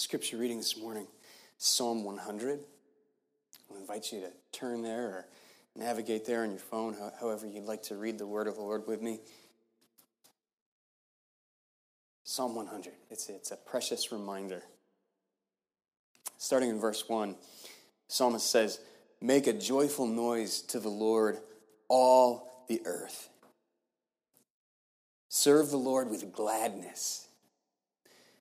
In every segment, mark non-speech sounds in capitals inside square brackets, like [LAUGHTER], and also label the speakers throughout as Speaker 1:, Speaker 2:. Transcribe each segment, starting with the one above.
Speaker 1: scripture reading this morning, Psalm 100. I invite you to turn there or navigate there on your phone, however you'd like to read the word of the Lord with me. Psalm 100. It's, it's a precious reminder. Starting in verse 1, psalmist says, Make a joyful noise to the Lord, all the earth. Serve the Lord with gladness.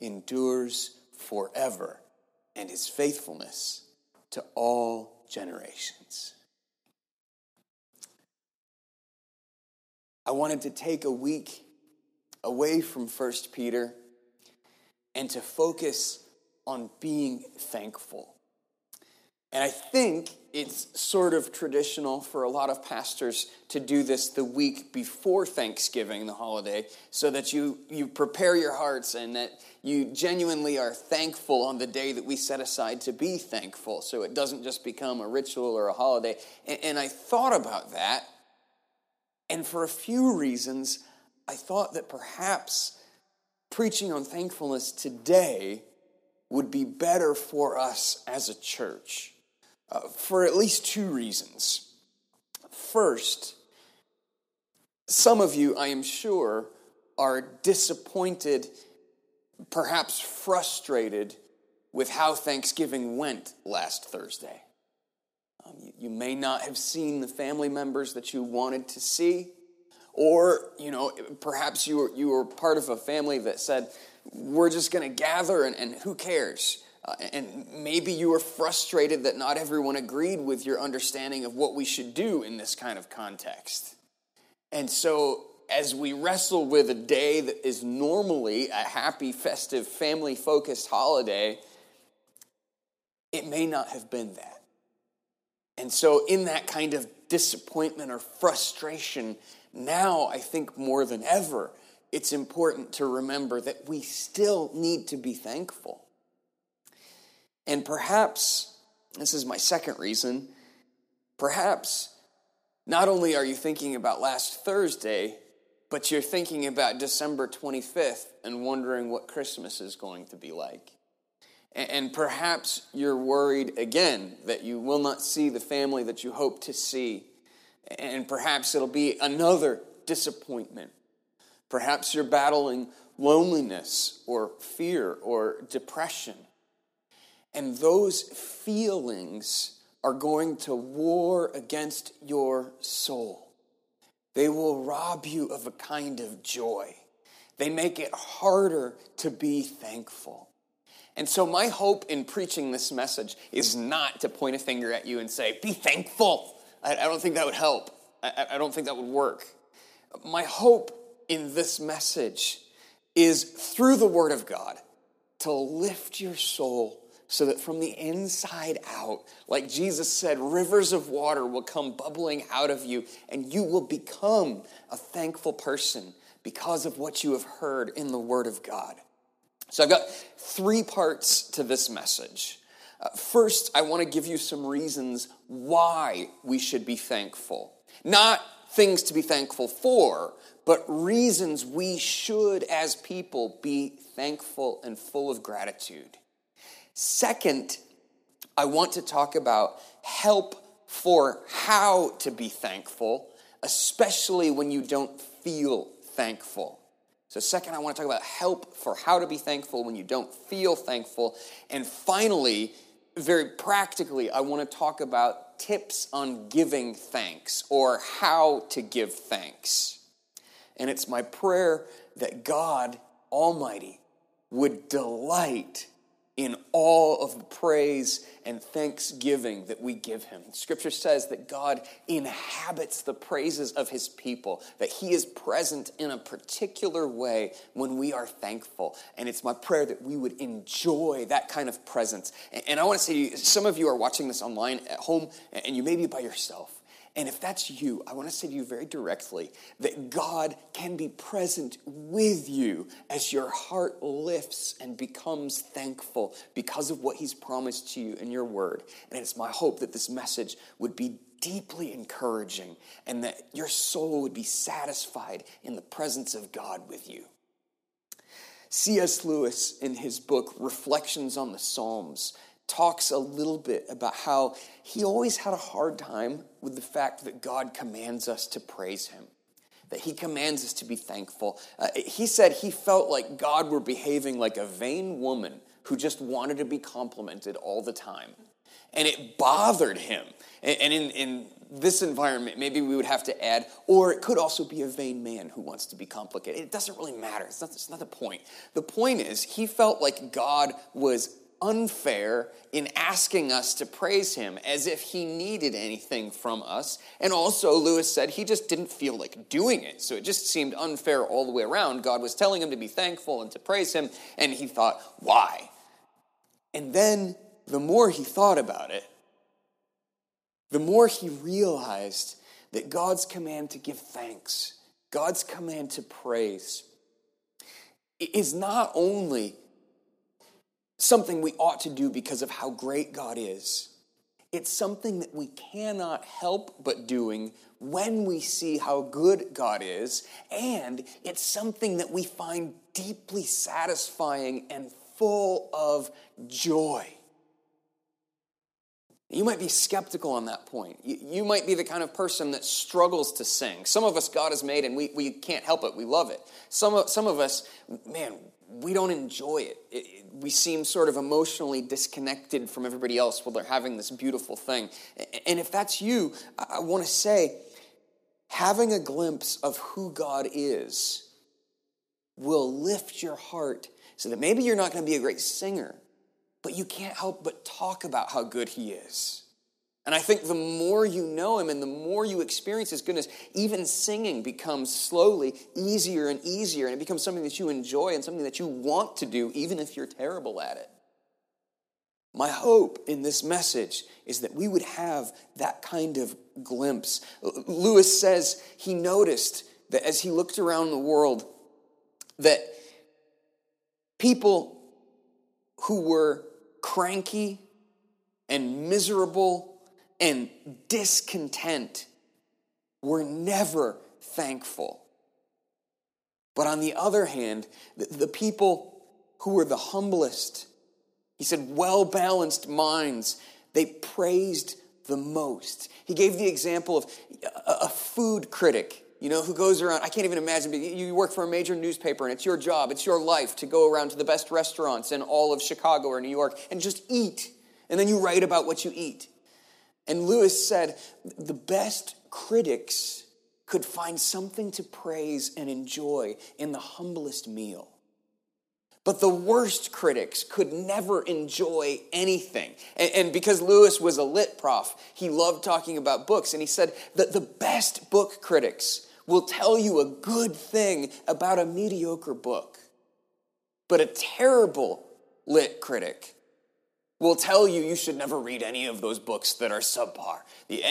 Speaker 1: endures forever, and his faithfulness to all generations. I wanted to take a week away from 1 Peter and to focus on being thankful. And I think it's sort of traditional for a lot of pastors to do this the week before Thanksgiving, the holiday, so that you, you prepare your hearts and that you genuinely are thankful on the day that we set aside to be thankful, so it doesn't just become a ritual or a holiday. And, and I thought about that, and for a few reasons, I thought that perhaps preaching on thankfulness today would be better for us as a church uh, for at least two reasons. First, some of you, I am sure, are disappointed, perhaps frustrated with how Thanksgiving went last Thursday. Um, you, you may not have seen the family members that you wanted to see. Or, you know, perhaps you were, you were part of a family that said, we're just going to gather and, and, who cares? Uh, and maybe you were frustrated that not everyone agreed with your understanding of what we should do in this kind of context. And so, as we wrestle with a day that is normally a happy, festive, family focused holiday, it may not have been that. And so, in that kind of disappointment or frustration, now, I think more than ever, it's important to remember that we still need to be thankful. And perhaps, this is my second reason, perhaps not only are you thinking about last Thursday, but you're thinking about December 25th and wondering what Christmas is going to be like. And perhaps you're worried again that you will not see the family that you hope to see and perhaps it'll be another disappointment. Perhaps you're battling loneliness or fear or depression. And those feelings are going to war against your soul. They will rob you of a kind of joy. They make it harder to be thankful. And so, my hope in preaching this message is not to point a finger at you and say, Be thankful. I, I don't think that would help. I, I don't think that would work. My hope in this message is through the Word of God to lift your soul so that from the inside out, like Jesus said, rivers of water will come bubbling out of you, and you will become a thankful person because of what you have heard in the Word of God. So I've got three parts to this message. Uh, first, I want to give you some reasons why we should be thankful. Not things to be thankful for, but reasons we should, as people, be thankful and full of gratitude. Second, I want to talk about help for how to be thankful, especially when you don't feel thankful. So, second, I want to talk about help for how to be thankful when you don't feel thankful. And finally, very practically, I want to talk about tips on giving thanks or how to give thanks. And it's my prayer that God Almighty would delight in all of the praise and thanksgiving that we give him. Scripture says that God inhabits the praises of his people, that he is present in a particular way when we are thankful. And it's my prayer that we would enjoy that kind of presence. And I want to say some of you are watching this online at home, and you may be by yourself. And if that's you, I want to say to you very directly that God can be present with you as your heart lifts and becomes thankful because of what He's promised to you in your word. And it's my hope that this message would be deeply encouraging and that your soul would be satisfied in the presence of God with you. C.S. Lewis, in his book Reflections on the Psalms, talks a little bit about how he always had a hard time with the fact that God commands us to praise him, that he commands us to be thankful. Uh, he said he felt like God were behaving like a vain woman who just wanted to be complimented all the time. And it bothered him. And in, in this environment, maybe we would have to add, or it could also be a vain man who wants to be complicated. It doesn't really matter. It's not, it's not the point. The point is, he felt like God was unfair in asking us to praise him as if he needed anything from us. And also, Lewis said he just didn't feel like doing it. So it just seemed unfair all the way around. God was telling him to be thankful and to praise him, and he thought, why? And then the more he thought about it, the more he realized that God's command to give thanks, God's command to praise, is not only something we ought to do because of how great God is. It's something that we cannot help but doing when we see how good God is, and it's something that we find deeply satisfying and full of joy. You might be skeptical on that point. You, might be the kind of person that struggles to sing. Some of us, God has made, and we, we can't help it. We love it. Some of, some of us, man, we don't enjoy it. it. We seem sort of emotionally disconnected from everybody else while they're having this beautiful thing. And if that's you, I want to say, having a glimpse of who God is will lift your heart so that maybe you're not going to be a great singer, but you can't help but talk about how good He is. And I think the more you know him and the more you experience his goodness, even singing becomes slowly easier and easier, and it becomes something that you enjoy and something that you want to do, even if you're terrible at it. My hope in this message is that we would have that kind of glimpse. Lewis says he noticed that as he looked around the world, that people who were cranky and miserable and discontent were never thankful. But on the other hand, the, people who were the humblest, he said, well balanced minds, they praised the most. He gave the example of a, a food critic you know, who goes around, I can't even imagine, you work for a major newspaper and it's your job, it's your life to go around to the best restaurants in all of Chicago or New York and just eat. And then you write about what you eat. And Lewis said the best critics could find something to praise and enjoy in the humblest meal. But the worst critics could never enjoy anything. And, and, because Lewis was a lit prof, he loved talking about books. And he said that the best book critics will tell you a good thing about a mediocre book. But a terrible lit critic will tell you you should never read any of those books that are subpar.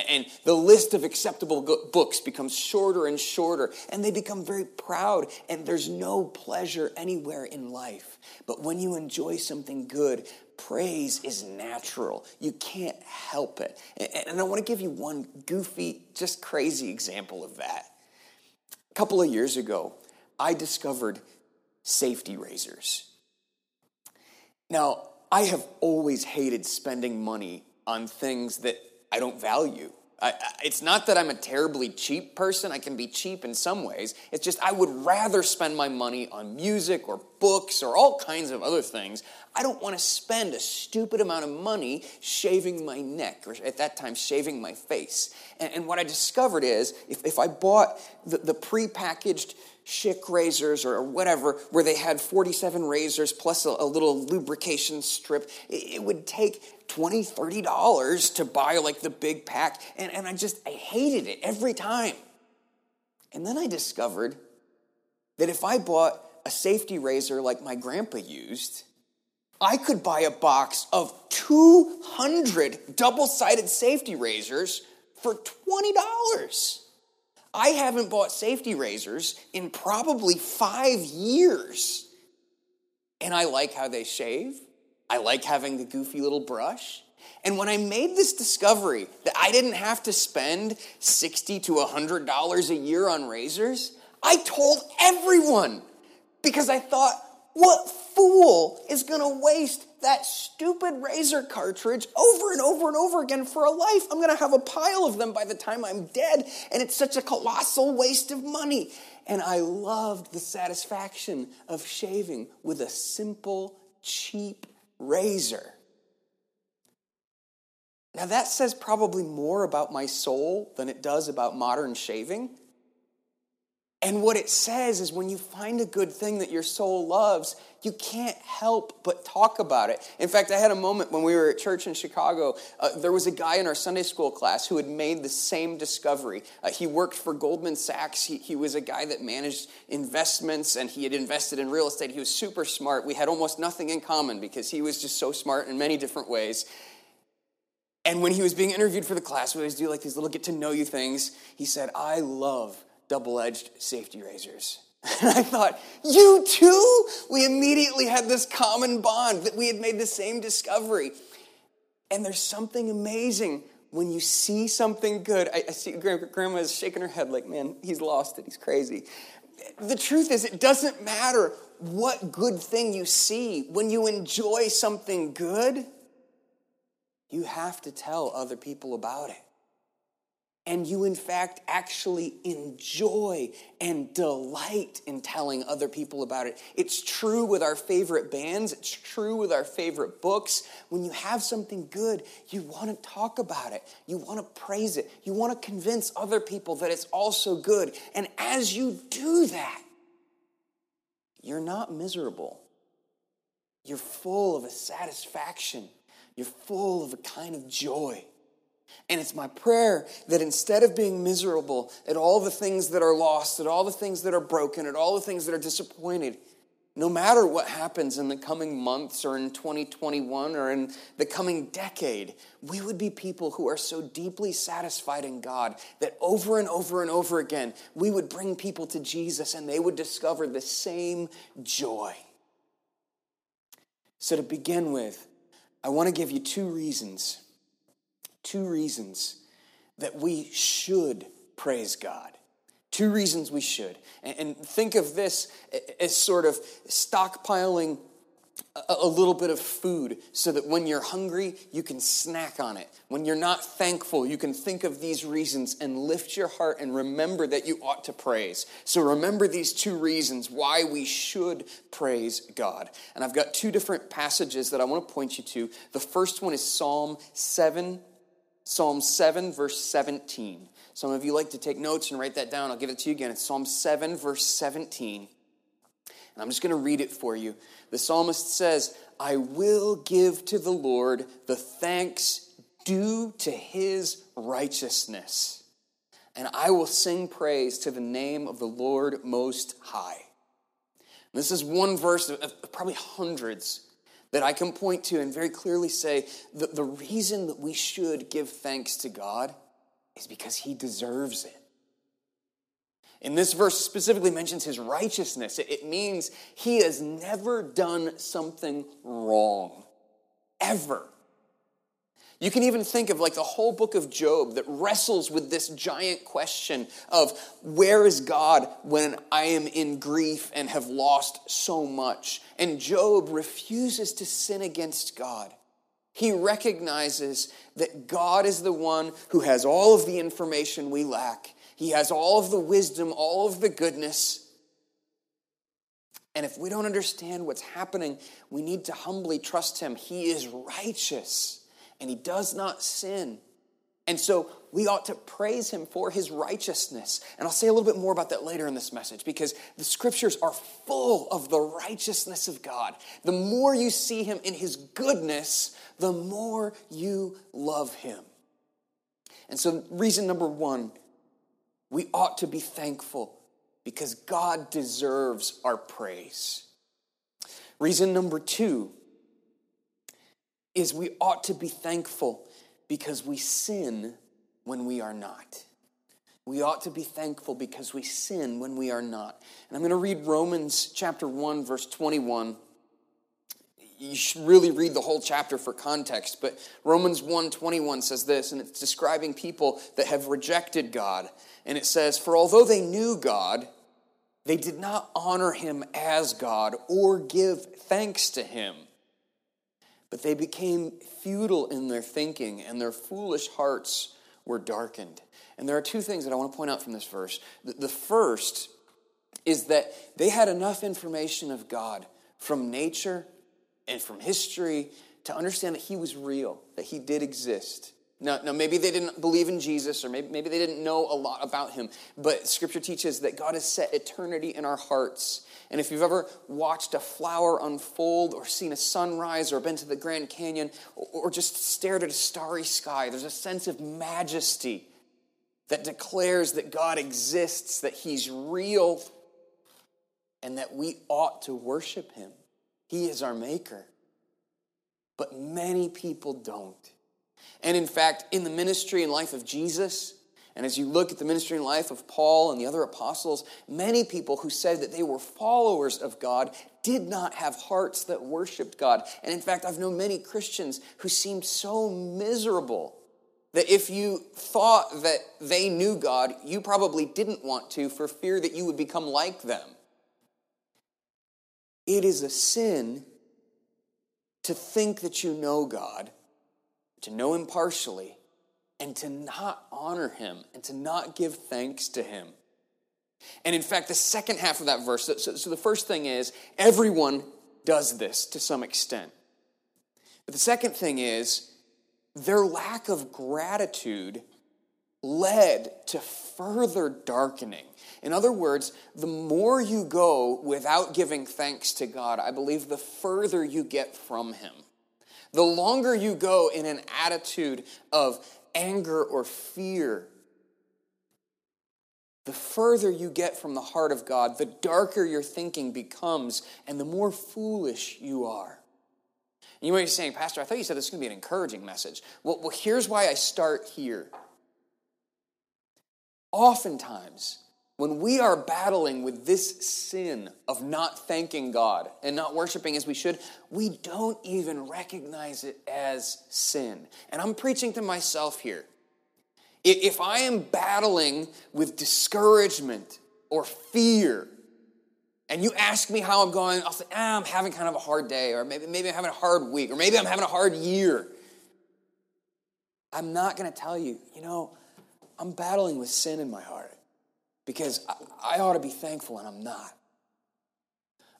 Speaker 1: And the list of acceptable books becomes shorter and shorter, and they become very proud, and there's no pleasure anywhere in life. But when you enjoy something good, praise is natural. You can't help it. And I want to give you one goofy, just crazy example of that. A couple of years ago, I discovered safety razors. Now, I have always hated spending money on things that I don't value. I, it's not that I'm a terribly cheap person. I can be cheap in some ways. It's just I would rather spend my money on music or books or all kinds of other things. I don't want to spend a stupid amount of money shaving my neck, or at that time, shaving my face. And, and what I discovered is if, if I bought the, the prepackaged Schick razors or whatever, where they had 47 razors plus a, a little lubrication strip, it, it, would take 20 $30 to buy like the big pack. And, and I just, I hated it every time. And then I discovered that if I bought a safety razor like my grandpa used, I could buy a box of 200 double sided safety razors for $20. I haven't bought safety razors in probably five years. And I like how they shave. I like having the goofy little brush. And when I made this discovery that I didn't have to spend 60 to $100 a year on razors, I told everyone because I thought, what fool is going to waste that stupid razor cartridge over and over and over again for a life? I'm going to have a pile of them by the time I'm dead, and it's such a colossal waste of money. And I loved the satisfaction of shaving with a simple, cheap razor. Now, that says probably more about my soul than it does about modern shaving. And what it says is when you find a good thing that your soul loves, you can't help but talk about it. In fact, I had a moment when we were at church in Chicago. Uh, there was a guy in our Sunday school class who had made the same discovery. Uh, he worked for Goldman Sachs. He, he was a guy that managed investments and he had invested in real estate. He was super smart. We had almost nothing in common because he was just so smart in many different ways. And when he was being interviewed for the class, we always do like these little get to know you things. He said, I love double edged safety razors. [LAUGHS] And I thought, you too? We immediately had this common bond that we had made the same discovery. And there's something amazing when you see something good. I, I see grandma is shaking her head like, man, he's lost it. He's crazy. The truth is, it doesn't matter what good thing you see. When you enjoy something good, you have to tell other people about it and you, in fact, actually enjoy and delight in telling other people about it. It's true with our favorite bands, it's true with our favorite books. When you have something good, you want to talk about it, you want to praise it, you want to convince other people that it's also good. And as you do that, you're not miserable. You're full of a satisfaction. You're full of a kind of joy. And it's my prayer that instead of being miserable at all the things that are lost, at all the things that are broken, at all the things that are disappointed, no matter what happens in the coming months or in 2021 or in the coming decade, we would be people who are so deeply satisfied in God that over and over and over again, we would bring people to Jesus and they would discover the same joy. So, to begin with, I want to give you two reasons two reasons that we should praise God. Two reasons we should. And think of this as sort of stockpiling a little bit of food so that when you're hungry, you can snack on it. When you're not thankful, you can think of these reasons and lift your heart and remember that you ought to praise. So remember these two reasons why we should praise God. And I've got two different passages that I want to point you to. The first one is Psalm 7 Psalm 7, verse 17. Some of you like to take notes and write that down. I'll give it to you again. It's Psalm 7, verse 17. And I'm just going to read it for you. The psalmist says, I will give to the Lord the thanks due to his righteousness, and I will sing praise to the name of the Lord Most High. And this is one verse of probably hundreds that I can point to and very clearly say that the reason that we should give thanks to God is because He deserves it. And this verse specifically mentions his righteousness. It means he has never done something wrong, ever. You can even think of like the whole book of Job that wrestles with this giant question of where is God when I am in grief and have lost so much? And Job refuses to sin against God. He recognizes that God is the one who has all of the information we lack. He has all of the wisdom, all of the goodness. And if we don't understand what's happening, we need to humbly trust Him. He is righteous and he does not sin. And so we ought to praise him for his righteousness. And I'll say a little bit more about that later in this message because the scriptures are full of the righteousness of God. The more you see him in his goodness, the more you love him. And so, reason number one, we ought to be thankful because God deserves our praise. Reason number two is we ought to be thankful because we sin when we are not. We ought to be thankful because we sin when we are not. And I'm going to read Romans chapter 1, verse 21. You should really read the whole chapter for context, but Romans 1 21 says this, and it's describing people that have rejected God. And it says, For although they knew God, they did not honor him as God or give thanks to him but they became futile in their thinking, and their foolish hearts were darkened. And there are two things that I want to point out from this verse. The first is that they had enough information of God from nature and from history to understand that He was real, that He did exist. Now, now, maybe they didn't believe in Jesus, or maybe, maybe they didn't know a lot about him, but Scripture teaches that God has set eternity in our hearts. And if you've ever watched a flower unfold, or seen a sunrise, or been to the Grand Canyon, or, just stared at a starry sky, there's a sense of majesty that declares that God exists, that He's real, and that we ought to worship Him. He is our Maker. But many people don't. And in fact, in the ministry and life of Jesus, and as you look at the ministry and life of Paul and the other apostles, many people who said that they were followers of God did not have hearts that worshiped God. And in fact, I've known many Christians who seemed so miserable that if you thought that they knew God, you probably didn't want to for fear that you would become like them. It is a sin to think that you know God to know him partially, and to not honor him and to not give thanks to him. And in fact, the second half of that verse, so, so the first thing is everyone does this to some extent. But the second thing is their lack of gratitude led to further darkening. In other words, the more you go without giving thanks to God, I believe the further you get from Him. The longer you go in an attitude of anger or fear, the further you get from the heart of God, the darker your thinking becomes, and the more foolish you are. And you might be saying, Pastor, I thought you said this was going to be an encouraging message. Well, well, here's why I start here. Oftentimes, when we are battling with this sin of not thanking God and not worshiping as we should, we don't even recognize it as sin. And I'm preaching to myself here. If I am battling with discouragement or fear, and you ask me how I'm going, I'll say, ah, I'm having kind of a hard day, or maybe, maybe I'm having a hard week, or maybe I'm having a hard year. I'm not going to tell you, you know, I'm battling with sin in my heart because I, I ought to be thankful and I'm not.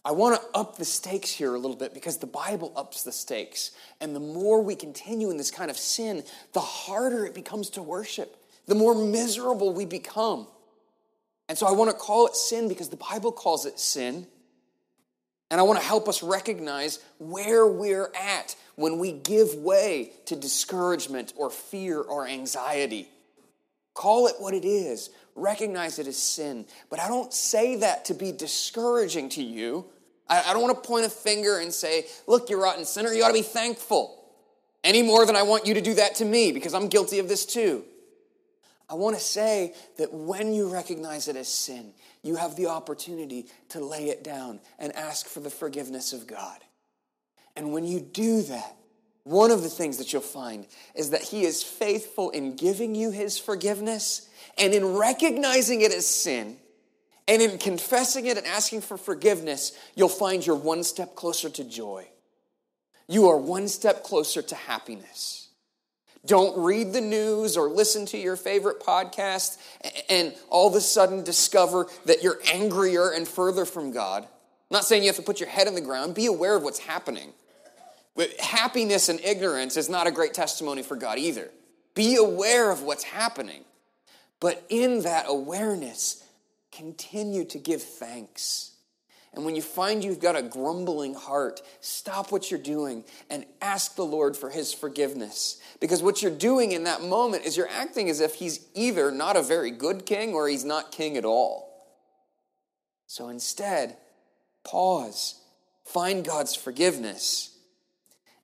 Speaker 1: I want to up the stakes here a little bit because the Bible ups the stakes. And the more we continue in this kind of sin, the harder it becomes to worship, the more miserable we become. And so I want to call it sin because the Bible calls it sin. And I want to help us recognize where we're at when we give way to discouragement or fear or anxiety. Call it what it is recognize it as sin. But I don't say that to be discouraging to you. I, I don't want to point a finger and say, look, you're rotten sinner, you ought to be thankful. Any more than I want you to do that to me because I'm guilty of this too. I want to say that when you recognize it as sin, you have the opportunity to lay it down and ask for the forgiveness of God. And when you do that, one of the things that you'll find is that He is faithful in giving you His forgiveness and in recognizing it as sin, and in confessing it and asking for forgiveness, you'll find you're one step closer to joy. You are one step closer to happiness. Don't read the news or listen to your favorite podcast and all of a sudden discover that you're angrier and further from God. I'm not saying you have to put your head in the ground, be aware of what's happening. But happiness and ignorance is not a great testimony for God either. Be aware of what's happening. But in that awareness, continue to give thanks. And when you find you've got a grumbling heart, stop what you're doing and ask the Lord for his forgiveness. Because what you're doing in that moment is you're acting as if he's either not a very good king or he's not king at all. So instead, pause, find God's forgiveness,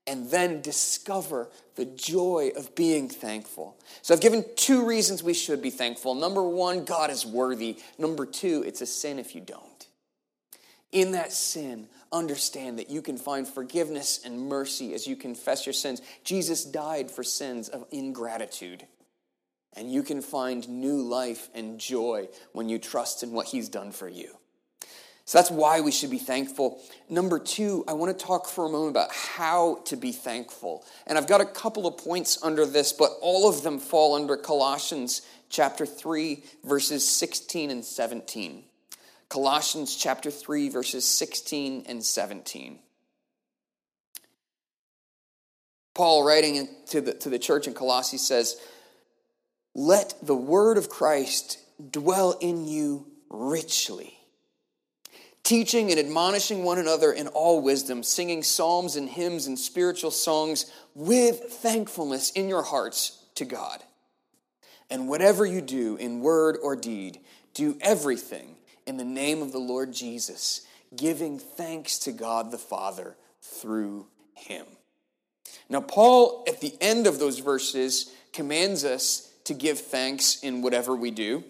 Speaker 1: and then discover the joy of being thankful. So I've given two reasons we should be thankful. Number one, God is worthy. Number two, it's a sin if you don't. In that sin, understand that you can find forgiveness and mercy as you confess your sins. Jesus died for sins of ingratitude. And you can find new life and joy when you trust in what he's done for you. So that's why we should be thankful. Number two, I want to talk for a moment about how to be thankful. And I've got a couple of points under this, but all of them fall under Colossians chapter 3, verses 16 and 17. Colossians chapter 3, verses 16 and 17. Paul, writing to the, to the church in Colossae, says, Let the word of Christ dwell in you richly, teaching and admonishing one another in all wisdom, singing psalms and hymns and spiritual songs with thankfulness in your hearts to God. And whatever you do in word or deed, do everything in the name of the Lord Jesus, giving thanks to God the Father through him. Now, Paul, at the end of those verses, commands us to give thanks in whatever we do.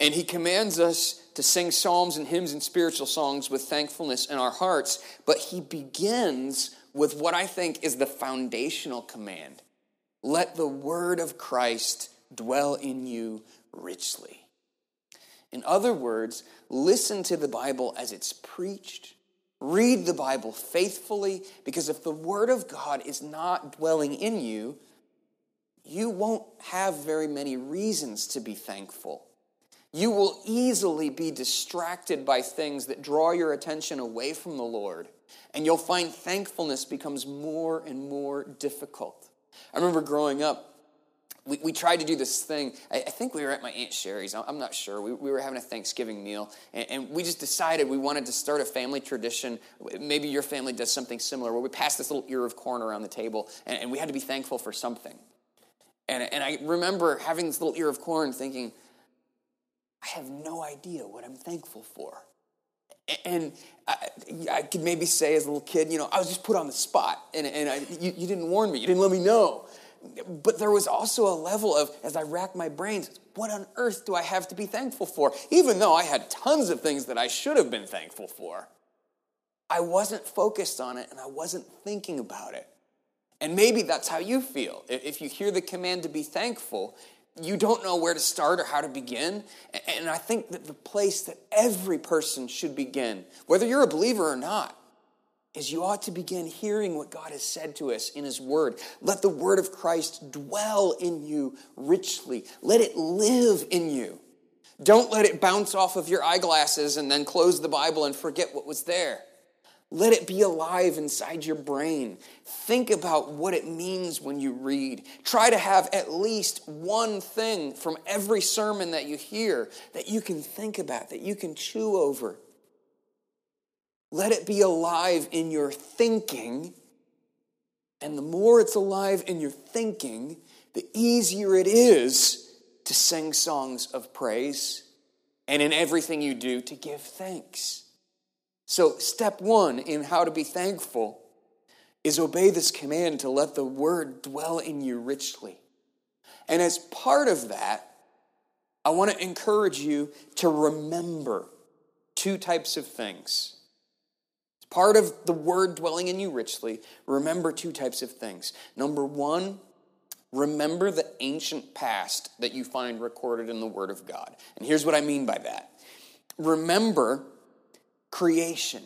Speaker 1: And he commands us to sing psalms and hymns and spiritual songs with thankfulness in our hearts. But he begins with what I think is the foundational command let the word of Christ dwell in you richly. In other words, listen to the Bible as it's preached. Read the Bible faithfully, because if the Word of God is not dwelling in you, you won't have very many reasons to be thankful. You will easily be distracted by things that draw your attention away from the Lord, and you'll find thankfulness becomes more and more difficult. I remember growing up, we, we tried to do this thing. I, I, think we were at my Aunt Sherry's. I'm not sure. We, we were having a Thanksgiving meal, and, and, we just decided we wanted to start a family tradition. Maybe your family does something similar, where we pass this little ear of corn around the table, and, and we had to be thankful for something. And, and I remember having this little ear of corn thinking, I have no idea what I'm thankful for. And I, I, could maybe say as a little kid, you know, I was just put on the spot, and, and I, you, you didn't warn me, you didn't let me know but there was also a level of, as I racked my brains, what on earth do I have to be thankful for? Even though I had tons of things that I should have been thankful for, I wasn't focused on it and I wasn't thinking about it. And maybe that's how you feel. If you hear the command to be thankful, you don't know where to start or how to begin. And I think that the place that every person should begin, whether you're a believer or not, is you ought to begin hearing what God has said to us in His Word. Let the Word of Christ dwell in you richly, let it live in you. Don't let it bounce off of your eyeglasses and then close the Bible and forget what was there. Let it be alive inside your brain. Think about what it means when you read. Try to have at least one thing from every sermon that you hear that you can think about, that you can chew over let it be alive in your thinking. And the more it's alive in your thinking, the easier it is to sing songs of praise and in everything you do to give thanks. So, step one in how to be thankful is obey this command to let the word dwell in you richly. And as part of that, I want to encourage you to remember two types of things part of the word dwelling in you richly, remember two types of things. Number one, remember the ancient past that you find recorded in the Word of God. And here's what I mean by that remember creation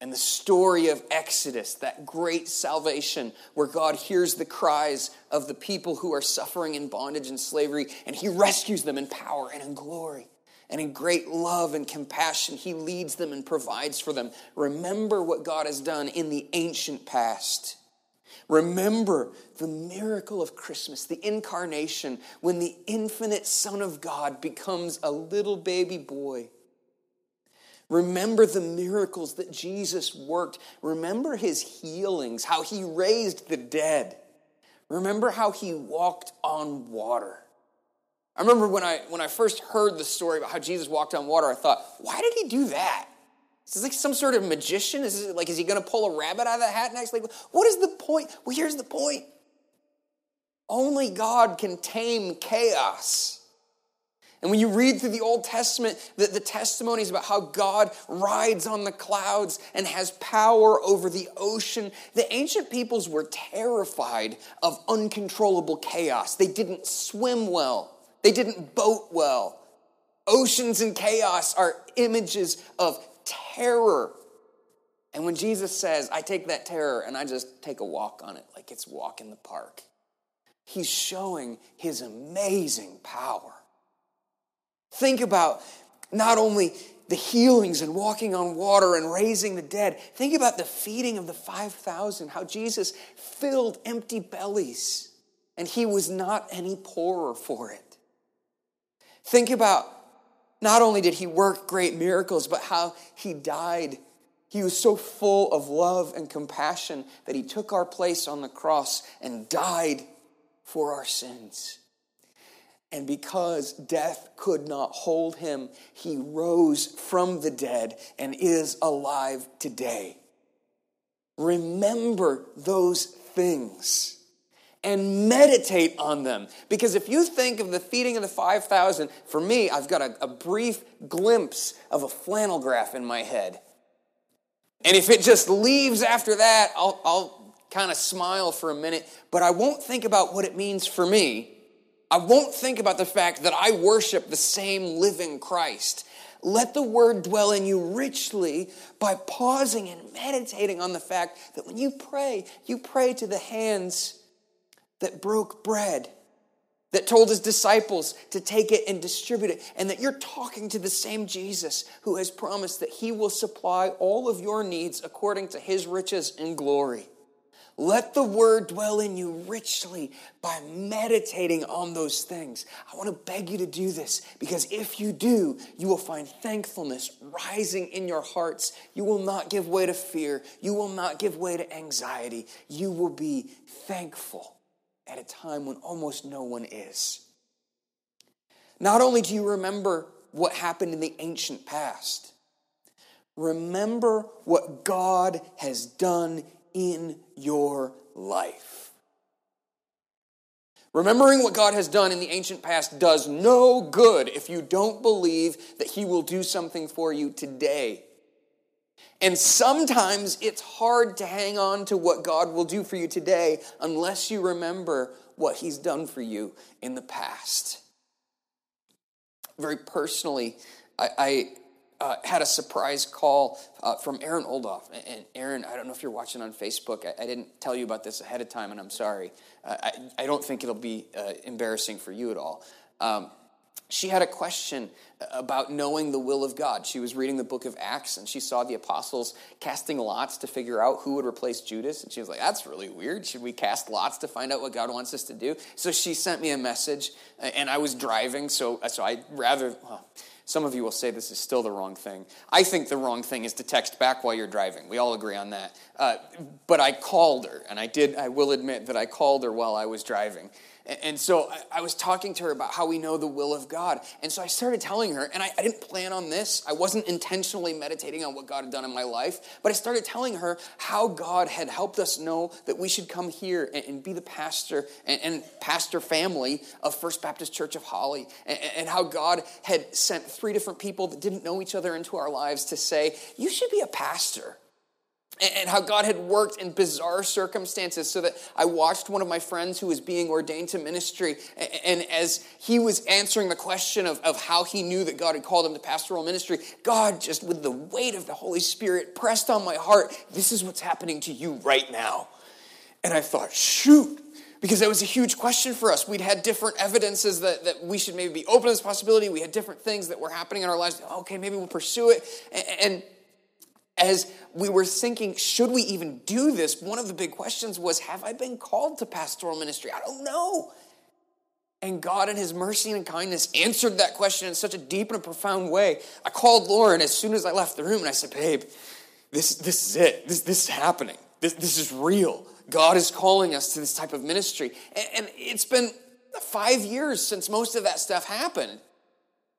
Speaker 1: and the story of Exodus, that great salvation where God hears the cries of the people who are suffering in bondage and slavery, and He rescues them in power and in glory. And in great love and compassion, He leads them and provides for them. Remember what God has done in the ancient past. Remember the miracle of Christmas, the incarnation, when the infinite Son of God becomes a little baby boy. Remember the miracles that Jesus worked. Remember his healings, how he raised the dead. Remember how he walked on water. I remember when I, when I first heard the story about how Jesus walked on water, I thought, why did he do that? Is this like some sort of magician? Is this like, is he going to pull a rabbit out of the hat next? Like, what is the point? Well, here's the point. Only God can tame chaos. And when you read through the Old Testament, the, the testimonies about how God rides on the clouds and has power over the ocean, the ancient peoples were terrified of uncontrollable chaos. They didn't swim well, they didn't boat well. Oceans and chaos are images of terror. And when Jesus says, I take that terror and I just take a walk on it like it's walk in the park, he's showing his amazing power. Think about not only the healings and walking on water and raising the dead, think about the feeding of the 5,000, how Jesus filled empty bellies and he was not any poorer for it. Think about not only did he work great miracles, but how he died. He was so full of love and compassion that he took our place on the cross and died for our sins. And because death could not hold him, he rose from the dead and is alive today. Remember those things and meditate on them. Because if you think of the feeding of the 5,000, for me, I've got a, a, brief glimpse of a flannel graph in my head. And if it just leaves after that, I'll, I'll kind of smile for a minute, but I won't think about what it means for me I won't think about the fact that I worship the same living Christ. Let the word dwell in you richly by pausing and meditating on the fact that when you pray, you pray to the hands that broke bread, that told his disciples to take it and distribute it, and that you're talking to the same Jesus who has promised that he will supply all of your needs according to his riches and glory. Let the word dwell in you richly by meditating on those things. I want to beg you to do this because if you do, you will find thankfulness rising in your hearts. You will not give way to fear. You will not give way to anxiety. You will be thankful at a time when almost no one is. Not only do you remember what happened in the ancient past, remember what God has done in your life. Remembering what God has done in the ancient past does no good if you don't believe that He will do something for you today. And sometimes it's hard to hang on to what God will do for you today unless you remember what He's done for you in the past. Very personally, I, uh, had a surprise call uh, from Erin Oldoff. And Erin, I don't know if you're watching on Facebook. I, I didn't tell you about this ahead of time, and I'm sorry. Uh, I, I, don't think it'll be uh, embarrassing for you at all. Um, she had a question about knowing the will of God. She was reading the book of Acts and she saw the apostles casting lots to figure out who would replace Judas. And she was like, That's really weird. Should we cast lots to find out what God wants us to do? So she sent me a message, and I was driving, so, so I'd rather. Well, some of you will say this is still the wrong thing. I think the wrong thing is to text back while you're driving. We all agree on that. Uh, but I called her, and I did. I will admit that I called her while I was driving, and so I was talking to her about how we know the will of God. And so I started telling her, and I, didn't plan on this. I wasn't intentionally meditating on what God had done in my life, but I started telling her how God had helped us know that we should come here and, be the pastor and, pastor family of First Baptist Church of Holly, and how God had sent three different people that didn't know each other into our lives to say, You should be a pastor and how God had worked in bizarre circumstances so that I watched one of my friends who was being ordained to ministry. And as he was answering the question of, of how he knew that God had called him to pastoral ministry, God, just with the weight of the Holy Spirit, pressed on my heart, This is what's happening to you right now. And I thought, shoot, because that was a huge question for us. We'd had different evidences that, that we should maybe be open to this possibility. We had different things that were happening in our lives. Okay, maybe we'll pursue it. And, and as we were thinking, should we even do this? One of the big questions was, have I been called to pastoral ministry? I don't know. And God, in His mercy and kindness, answered that question in such a deep and a profound way. I called Lauren as soon as I left the room and I said, Babe, this, this is it. This, this is happening. This, this is real. God is calling us to this type of ministry. And, and it's been five years since most of that stuff happened.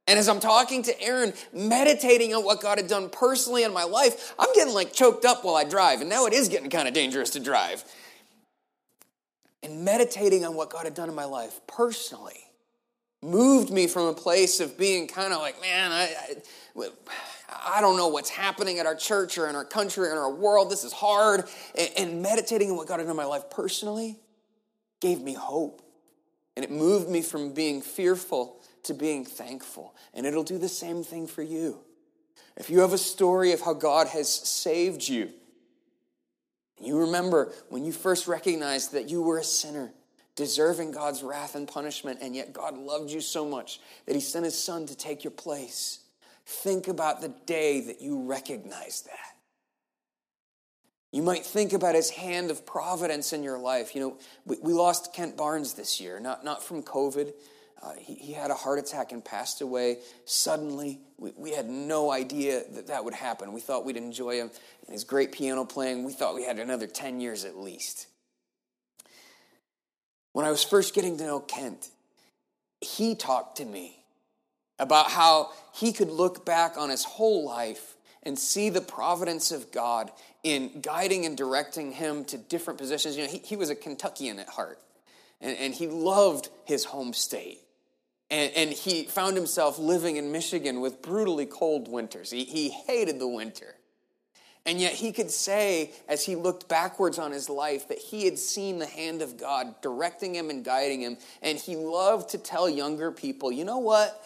Speaker 1: And as I'm talking to Erin, meditating on what God had done personally in my life, I'm getting like choked up while I drive. And now it is getting kind of dangerous to drive. And meditating on what God had done in my life personally moved me from a place of being kind of like, man, I, I, I, don't know what's happening at our church or in our country or in our world. This is hard. And, and meditating on what God had done in my life personally gave me hope. And it moved me from being fearful to being thankful. And it'll do the same thing for you. If you have a story of how God has saved you, you remember when you first recognized that you were a sinner, deserving God's wrath and punishment, and yet God loved you so much that He sent His Son to take your place. Think about the day that you recognized that. You might think about his hand of providence in your life. You know, we, we lost Kent Barnes this year, not, not from COVID, uh, he, he, had a heart attack and passed away suddenly. We, we, had no idea that that would happen. We thought we'd enjoy him and his great piano playing. We thought we had another 10 years at least. When I was first getting to know Kent, he talked to me about how he could look back on his whole life and see the providence of God in guiding and directing him to different positions. You know, he, he was a Kentuckian at heart, and, and he loved his home state. And, and, he found himself living in Michigan with brutally cold winters. He, he hated the winter. And yet he could say, as he looked backwards on his life, that he had seen the hand of God directing him and guiding him. And he loved to tell younger people, you know what?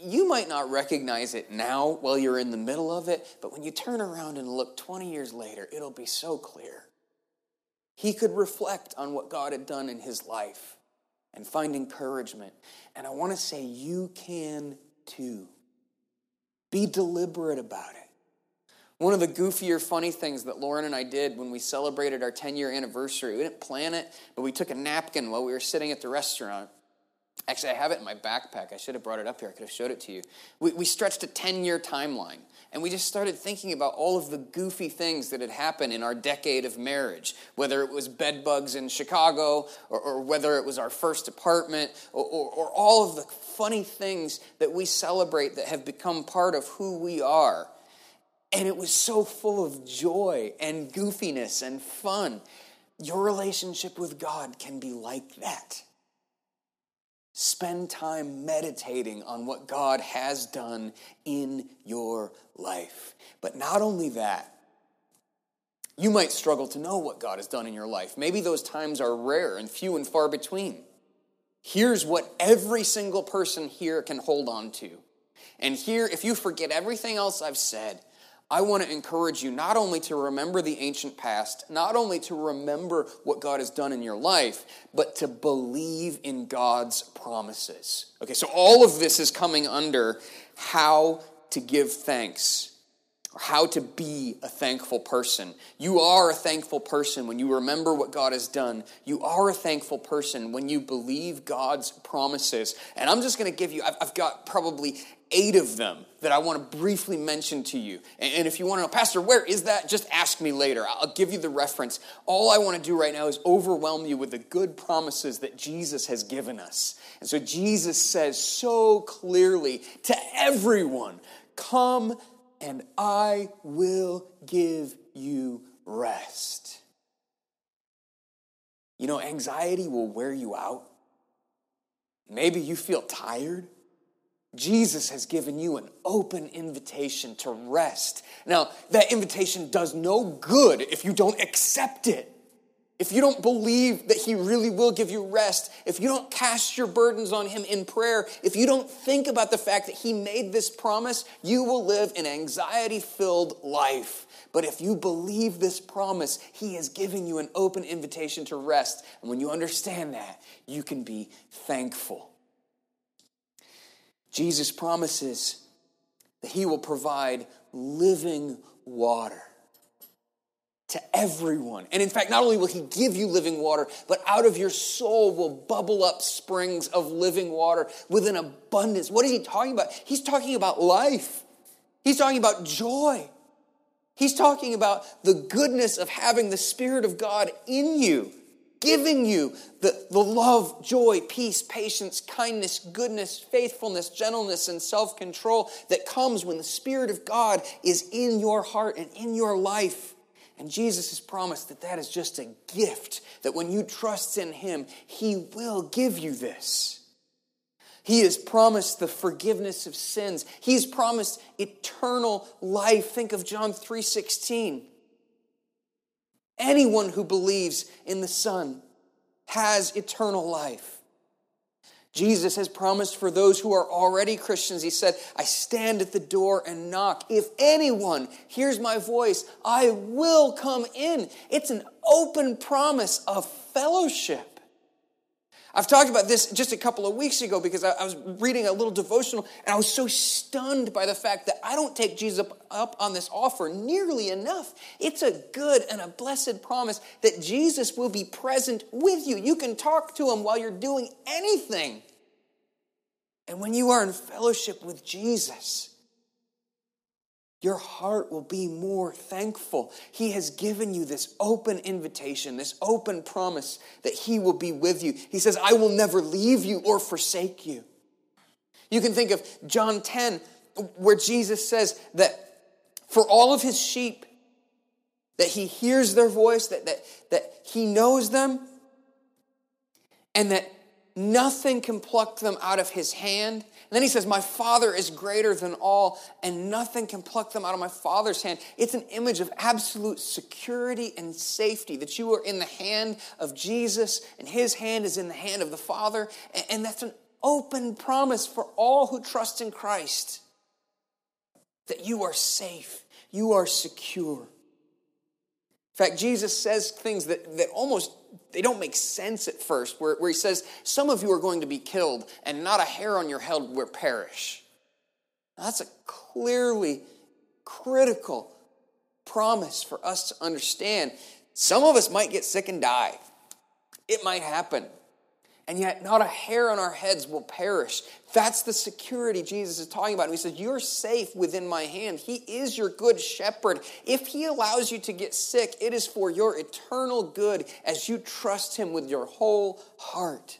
Speaker 1: You might not recognize it now while you're in the middle of it, but when you turn around and look 20 years later, it'll be so clear. He could reflect on what God had done in his life and find encouragement. And I want to say you can too. Be deliberate about it. One of the goofier, funny things that Lauren and I did when we celebrated our 10 year anniversary, we didn't plan it, but we took a napkin while we were sitting at the restaurant. Actually, I have it in my backpack. I should have brought it up here. I could have showed it to you. We, we stretched a 10 year timeline. And we just started thinking about all of the goofy things that had happened in our decade of marriage, whether it was bed bugs in Chicago, or, or whether it was our first apartment, or, or, or all of the funny things that we celebrate that have become part of who we are. And it was so full of joy and goofiness and fun. Your relationship with God can be like that. Spend time meditating on what God has done in your life. But not only that, you might struggle to know what God has done in your life. Maybe those times are rare and few and far between. Here's what every single person here can hold on to. And here, if you forget everything else I've said, I want to encourage you not only to remember the ancient past, not only to remember what God has done in your life, but to believe in God's promises. Okay, so all of this is coming under how to give thanks or how to be a thankful person. You are a thankful person when you remember what God has done. You are a thankful person when you believe God's promises. And I'm just going to give you, I've, I've got probably eight of them that I want to briefly mention to you. And, if you want to know, Pastor, where is that? Just ask me later. I'll give you the reference. All I want to do right now is overwhelm you with the good promises that Jesus has given us. And so Jesus says so clearly to everyone, Come and I will give you rest. You know, anxiety will wear you out. Maybe you feel tired. Jesus has given you an open invitation to rest. Now, that invitation does no good if you don't accept it. If you don't believe that He really will give you rest, if you don't cast your burdens on Him in prayer, if you don't think about the fact that He made this promise, you will live an anxiety filled life. But if you believe this promise, He is giving you an open invitation to rest. And when you understand that, you can be thankful. Jesus promises that he will provide living water. to everyone. And in fact, not only will he give you living water, but out of your soul will bubble up springs of living water with an abundance. What is he talking about? He's talking about life, he's talking about joy. He's talking about the goodness of having the Spirit of God in you, giving you the, the love, joy, peace, patience, kindness, goodness, faithfulness, gentleness, and self control that comes when the Spirit of God is in your heart and in your life. And Jesus has promised that that is just a gift, that when you trust in Him, He will give you this. He has promised the forgiveness of sins. He's promised eternal life. Think of John 3:16. Anyone who believes in the Son has eternal life. Jesus has promised for those who are already Christians, He said, I stand at the door and knock. If anyone hears my voice, I will come in. It's an open promise of fellowship. I've talked about this just a couple of weeks ago because I, was reading a little devotional and I was so stunned by the fact that I don't take Jesus up, on this offer nearly enough. It's a good and a blessed promise that Jesus will be present with you. You can talk to him while you're doing anything. And when you are in fellowship with Jesus, your heart will be more thankful. He has given you this open invitation, this open promise that He will be with you. He says, I will never leave you or forsake you. You can think of John 10, where Jesus says that for all of His sheep, that He hears their voice, that, that, that He knows them, and that nothing can pluck them out of His hand. And then he says, My Father is greater than all, and nothing can pluck them out of my Father's hand. It's an image of absolute security and safety that you are in the hand of Jesus, and his hand is in the hand of the Father. And that's an open promise for all who trust in Christ that you are safe, you are secure. In fact, Jesus says things that, that almost they don't make sense at first, where, where he says, Some of you are going to be killed, and not a hair on your head will perish. Now, that's a clearly critical promise for us to understand. Some of us might get sick and die. It might happen and yet not a hair on our heads will perish. That's the security Jesus is talking about. And he says, You're safe within my hand. He is your good shepherd. If he allows you to get sick, it is for your eternal good as you trust him with your whole heart.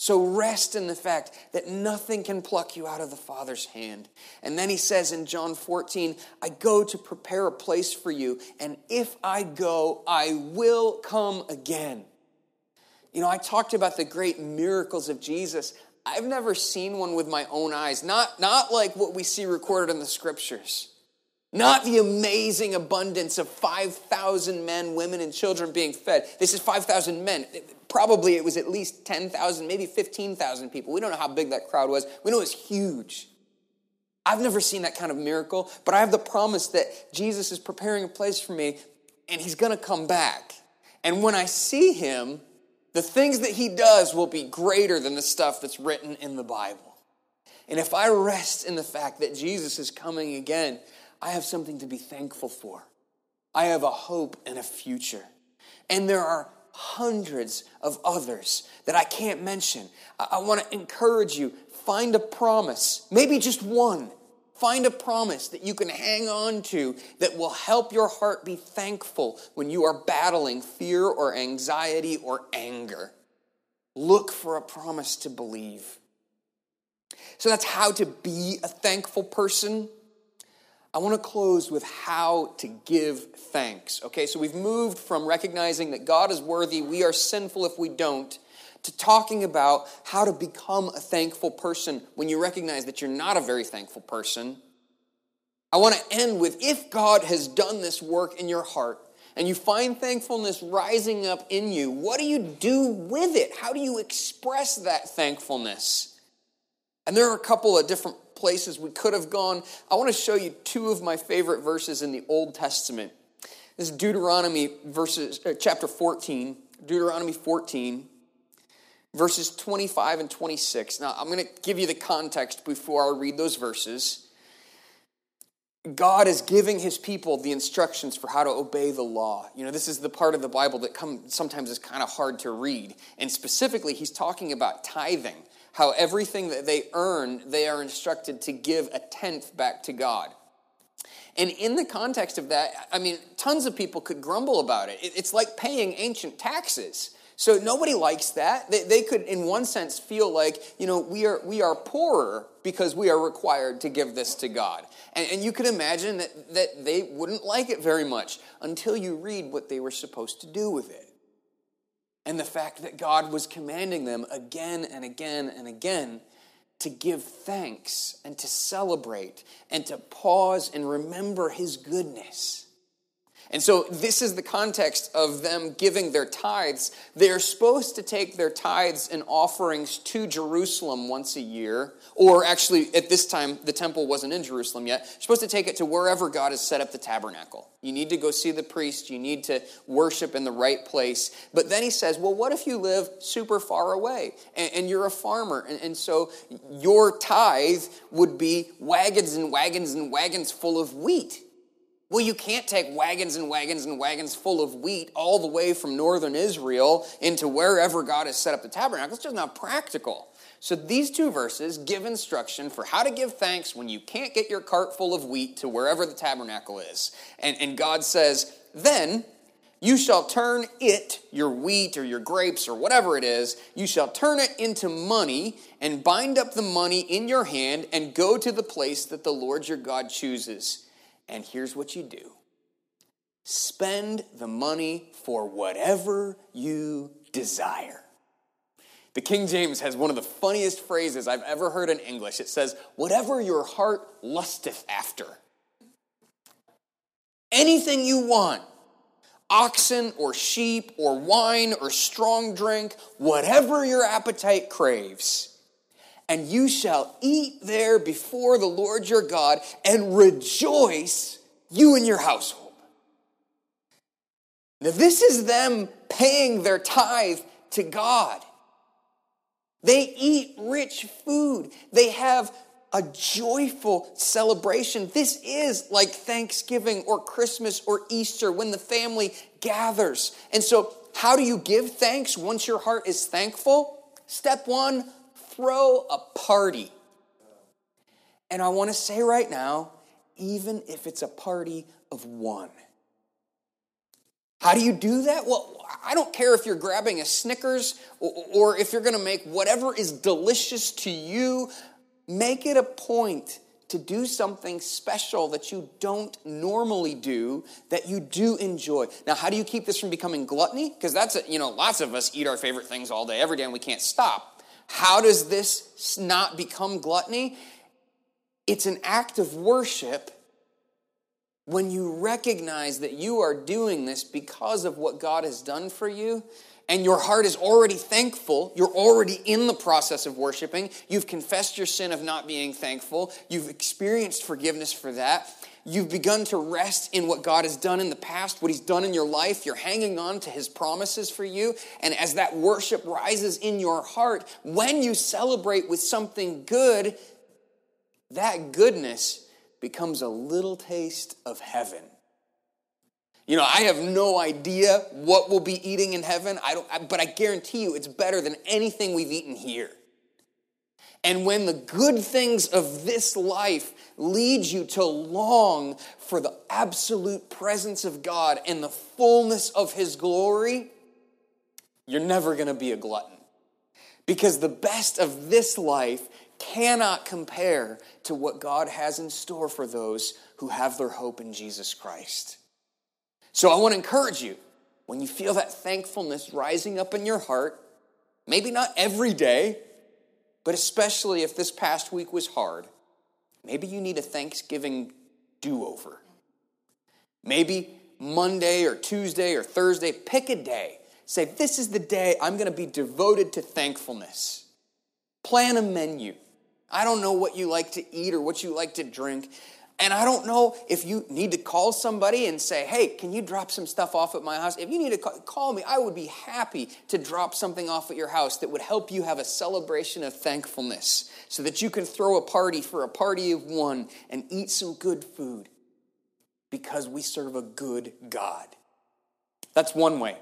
Speaker 1: So rest in the fact that nothing can pluck you out of the Father's hand. And then he says in John 14, I go to prepare a place for you, and if I go, I will come again you know, I talked about the great miracles of Jesus. I've never seen one with my own eyes, not, not like what we see recorded in the scriptures. Not the amazing abundance of 5,000 men, women, and children being fed. This is 5,000 men. Probably it was at least 10,000, maybe 15,000 people. We don't know how big that crowd was. We know it was huge. I've never seen that kind of miracle, but I have the promise that Jesus is preparing a place for me and he's going to come back. And when I see him, the things that he does will be greater than the stuff that's written in the Bible. And if I rest in the fact that Jesus is coming again, I have something to be thankful for. I have a hope and a future. And there are hundreds of others that I can't mention. I, I want to encourage you find a promise, maybe just one, Find a promise that you can hang on to that will help your heart be thankful when you are battling fear or anxiety or anger. Look for a promise to believe. So that's how to be a thankful person. I want to close with how to give thanks. Okay, so we've moved from recognizing that God is worthy, we are sinful if we don't, to talking about how to become a thankful person when you recognize that you're not a very thankful person. I want to end with if God has done this work in your heart and you find thankfulness rising up in you, what do you do with it? How do you express that thankfulness? And there are a couple of different places we could have gone. I want to show you two of my favorite verses in the Old Testament. This is Deuteronomy verses uh, chapter 14, Deuteronomy 14 verses 25 and 26. Now, I'm going to give you the context before I read those verses. God is giving his people the instructions for how to obey the law. You know, this is the part of the Bible that come, sometimes is kind of hard to read. And specifically, he's talking about tithing, how everything that they earn, they are instructed to give a tenth back to God. And in the context of that, I mean, tons of people could grumble about it. It's like paying ancient taxes. So nobody likes that. They, they could, in one sense, feel like, you know, we are, we are poorer because we are required to give this to God. And, and you could imagine that, that they wouldn't like it very much until you read what they were supposed to do with it. And the fact that God was commanding them again and again and again to give thanks and to celebrate and to pause and remember His goodness. And so, this is the context of them giving their tithes. They're supposed to take their tithes and offerings to Jerusalem once a year, or actually, at this time, the temple wasn't in Jerusalem yet. You're supposed to take it to wherever God has set up the tabernacle. You need to go see the priest, you need to worship in the right place. But then he says, Well, what if you live super far away and, and you're a farmer? And, and so, your tithe would be wagons and wagons and wagons full of wheat. Well, you can't take wagons and wagons and wagons full of wheat all the way from northern Israel into wherever God has set up the tabernacle. It's just not practical. So these two verses give instruction for how to give thanks when you can't get your cart full of wheat to wherever the tabernacle is. And, and God says, then you shall turn it, your wheat or your grapes or whatever it is, you shall turn it into money and bind up the money in your hand and go to the place that the Lord your God chooses and here's what you do spend the money for whatever you desire. The King James has one of the funniest phrases I've ever heard in English. It says, Whatever your heart lusteth after. Anything you want oxen or sheep or wine or strong drink, whatever your appetite craves and you shall eat there before the Lord your God and rejoice, you and your household. Now, this is them paying their tithe to God. They eat rich food, they have a joyful celebration. This is like Thanksgiving or Christmas or Easter when the family gathers. And so, how do you give thanks once your heart is thankful? Step one, throw a party. And I want to say right now, even if it's a party of one. How do you do that? Well, I don't care if you're grabbing a Snickers or, if you're going to make whatever is delicious to you. Make it a point to do something special that you don't normally do that you do enjoy. Now, how do you keep this from becoming gluttony? Because that's, a, you know, lots of us eat our favorite things all day, every day, and we can't stop. How does this not become gluttony? It's an act of worship when you recognize that you are doing this because of what God has done for you and your heart is already thankful, you're already in the process of worshiping, you've confessed your sin of not being thankful, you've experienced forgiveness for that, You've begun to rest in what God has done in the past, what He's done in your life. You're hanging on to His promises for you. And as that worship rises in your heart, when you celebrate with something good, that goodness becomes a little taste of heaven. You know, I have no idea what we'll be eating in heaven. I don't, but I guarantee you it's better than anything we've eaten here. And when the good things of this life lead you to long for the absolute presence of God and the fullness of His glory, you're never going to be a glutton. Because the best of this life cannot compare to what God has in store for those who have their hope in Jesus Christ. So I want to encourage you when you feel that thankfulness rising up in your heart, maybe not every day, but especially if this past week was hard, maybe you need a Thanksgiving do over. Maybe Monday or Tuesday or Thursday, pick a day. Say, this is the day I'm going to be devoted to thankfulness. Plan a menu. I don't know what you like to eat or what you like to drink. And I don't know if you need to call somebody and say, hey, can you drop some stuff off at my house? If you need to call me, I would be happy to drop something off at your house that would help you have a celebration of thankfulness so that you can throw a party for a party of one and eat some good food because we serve a good God. That's one way.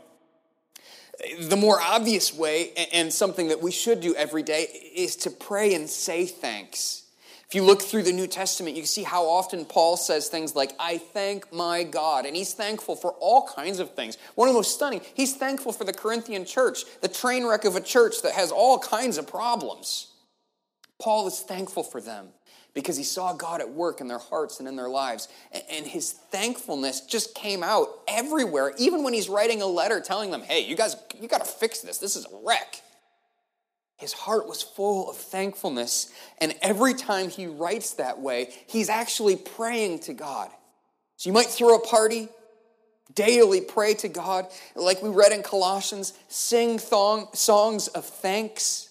Speaker 1: The more obvious way, and something that we should do every day, is to pray and say thanks. If you look through the New Testament, you see how often Paul says things like, I thank my God. And he's thankful for all kinds of things. One of the most stunning, he's thankful for the Corinthian church, the train wreck of a church that has all kinds of problems. Paul is thankful for them because he saw God at work in their hearts and in their lives. And his thankfulness just came out everywhere, even when he's writing a letter telling them, hey, you guys, you got to fix this. This is a wreck. His heart was full of thankfulness. And every time he writes that way, he's actually praying to God. So you might throw a party, daily pray to God. Like we read in Colossians, sing thong, songs of thanks.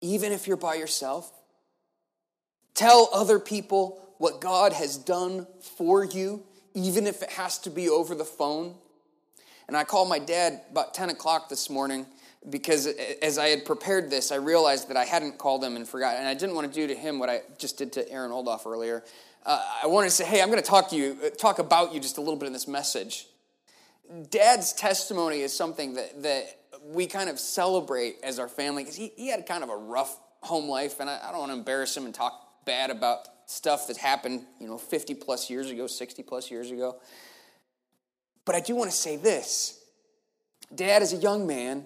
Speaker 1: Even if you're by yourself, tell other people what God has done for you, even if it has to be over the phone. And I called my dad about 10 o'clock this morning because as I had prepared this, I realized that I hadn't called him and forgot, and I didn't want to do to him what I just did to Erin Oldoff earlier. Uh, I wanted to say, hey, I'm going to talk to you, uh, talk about you just a little bit in this message. Dad's testimony is something that, that we kind of celebrate as our family because he, he had kind of a rough home life, and I, I don't want to embarrass him and talk bad about stuff that happened, you know, 50 plus years ago, 60 plus years ago. But I do want to say this Dad, as a young man,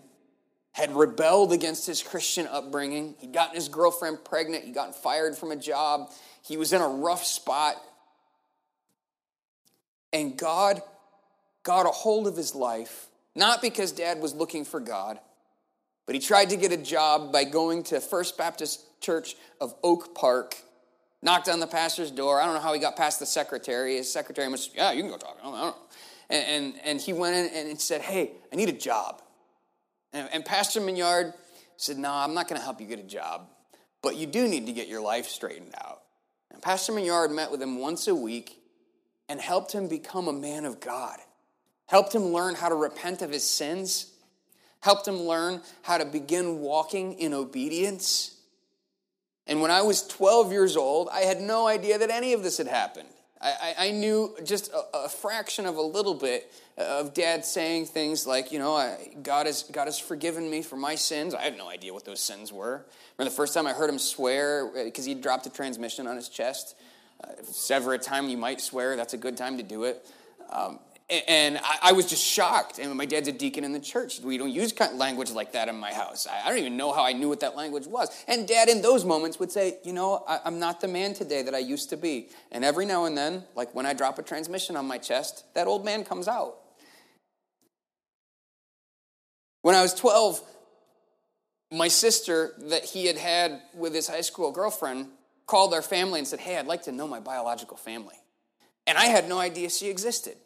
Speaker 1: had rebelled against his Christian upbringing. He'd gotten his girlfriend pregnant. He'd gotten fired from a job. He was in a rough spot. And God got a hold of his life, not because dad was looking for God, but he tried to get a job by going to First Baptist Church of Oak Park, knocked on the pastor's door. I don't know how he got past the secretary. His secretary must, yeah, you can go talk. I don't know. And, and, and he went in and said, hey, I need a job. And, and Pastor Mignard said, No, I'm not going to help you get a job, but you do need to get your life straightened out. And Pastor Mignard met with him once a week and helped him become a man of God, helped him learn how to repent of his sins, helped him learn how to begin walking in obedience. And when I was 12 years old, I had no idea that any of this had happened. I, I, knew just a, a, fraction of a little bit of dad saying things like, you know, I, God, has, God has forgiven me for my sins. I had no idea what those sins were. Remember the first time I heard him swear because uh, he dropped a transmission on his chest? Uh, if ever a time you might swear, that's a good time to do it. Um, and I, was just shocked. And my dad's a deacon in the church. We don't use language like that in my house. I, don't even know how I knew what that language was. And dad, in those moments, would say, You know, I, I'm not the man today that I used to be. And every now and then, like when I drop a transmission on my chest, that old man comes out. When I was 12, my sister that he had had with his high school girlfriend called our family and said, Hey, I'd like to know my biological family. And I had no idea she existed.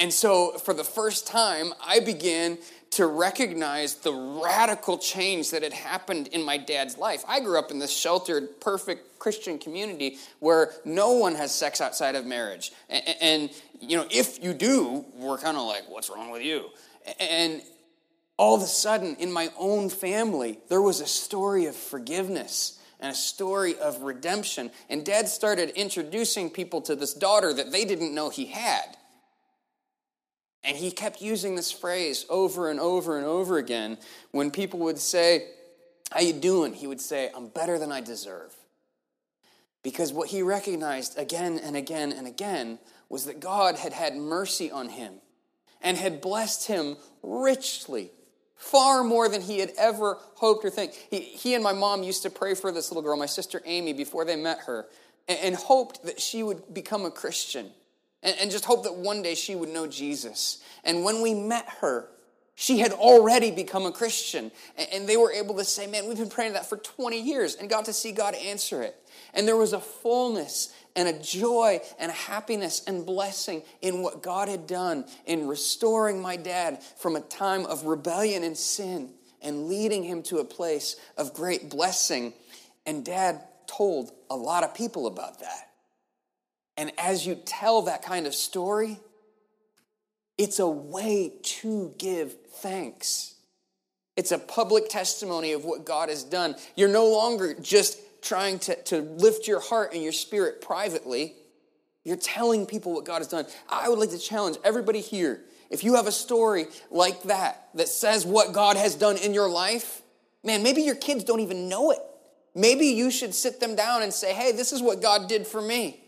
Speaker 1: And so, for the first time, I began to recognize the radical change that had happened in my dad's life. I grew up in this sheltered, perfect Christian community where no one has sex outside of marriage. And, and you know, if you do, we're kind of like, what's wrong with you? And all of a sudden, in my own family, there was a story of forgiveness and a story of redemption. And dad started introducing people to this daughter that they didn't know he had. And he kept using this phrase over and over and over again. When people would say, How you doing? He would say, I'm better than I deserve. Because what he recognized again and again and again was that God had had mercy on him and had blessed him richly, far more than he had ever hoped or think. He, he and my mom used to pray for this little girl, my sister Amy, before they met her, and, and hoped that she would become a Christian and, and just hope that one day she would know Jesus. And when we met her, she had already become a Christian. And they were able to say, Man, we've been praying that for 20 years and got to see God answer it. And there was a fullness and a joy and a happiness and blessing in what God had done in restoring my dad from a time of rebellion and sin and leading him to a place of great blessing. And dad told a lot of people about that. And as you tell that kind of story, it's a way to give thanks. It's a public testimony of what God has done. You're no longer just trying to, to lift your heart and your spirit privately. You're telling people what God has done. I would like to challenge everybody here. If you have a story like that, that says what God has done in your life, man, maybe your kids don't even know it. Maybe you should sit them down and say, hey, this is what God did for me.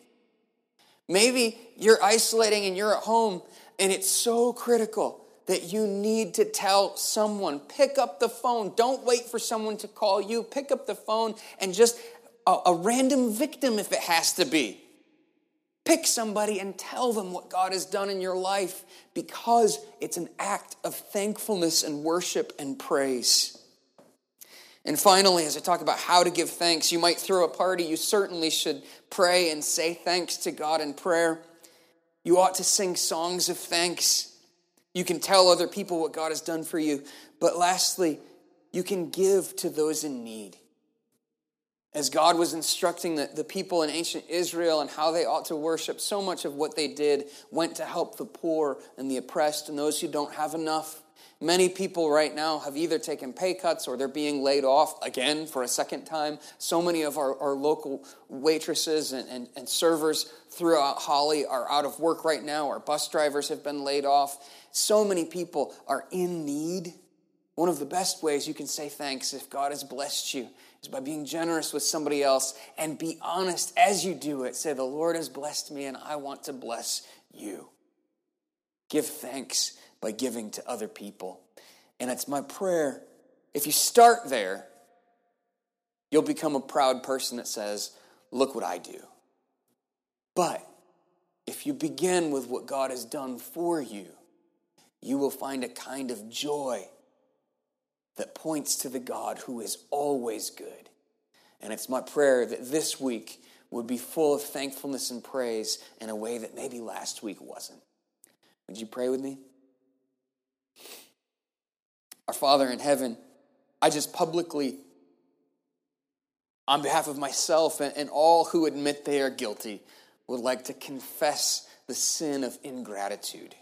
Speaker 1: Maybe you're isolating and you're at home and it's so critical that you need to tell someone. Pick up the phone. Don't wait for someone to call you. Pick up the phone and just a, a random victim if it has to be. Pick somebody and tell them what God has done in your life because it's an act of thankfulness and worship and praise. And finally, as I talk about how to give thanks, you might throw a party. You certainly should pray and say thanks to God in prayer. You ought to sing songs of thanks. You can tell other people what God has done for you. But lastly, you can give to those in need. As God was instructing the, the people in ancient Israel and how they ought to worship, so much of what they did went to help the poor and the oppressed and those who don't have enough. Many people right now have either taken pay cuts or they're being laid off again for a second time. So many of our, our local waitresses and, and, and servers throughout Holly are out of work right now. Our bus drivers have been laid off. So many people are in need. One of the best ways you can say thanks if God has blessed you is by being generous with somebody else and be honest as you do it. Say, The Lord has blessed me and I want to bless you. Give thanks by giving to other people. And it's my prayer if you start there, you'll become a proud person that says, Look what I do. But if you begin with what God has done for you, you will find a kind of joy that points to the God who is always good. And it's my prayer that this week would be full of thankfulness and praise in a way that maybe last week wasn't. Would you pray with me? Our Father in heaven, I just publicly, on behalf of myself and, and all who admit they are guilty, would like to confess the sin of ingratitude.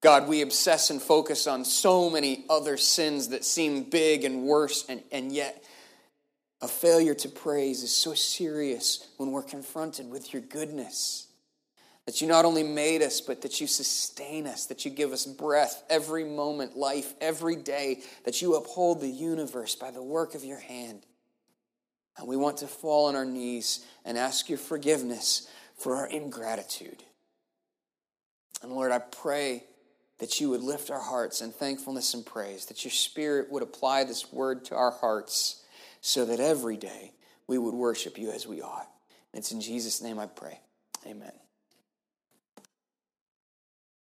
Speaker 1: God, we obsess and focus on so many other sins that seem big and worse, and, and yet a failure to praise is so serious when we're confronted with your goodness. That you not only made us, but that you sustain us, that you give us breath every moment, life every day, that you uphold the universe by the work of your hand. And we want to fall on our knees and ask your forgiveness for our ingratitude. And Lord, I pray that you would lift our hearts in thankfulness and praise, that your Spirit would apply this word to our hearts so that every day we would worship you as we ought. And it's in Jesus' name I pray. Amen.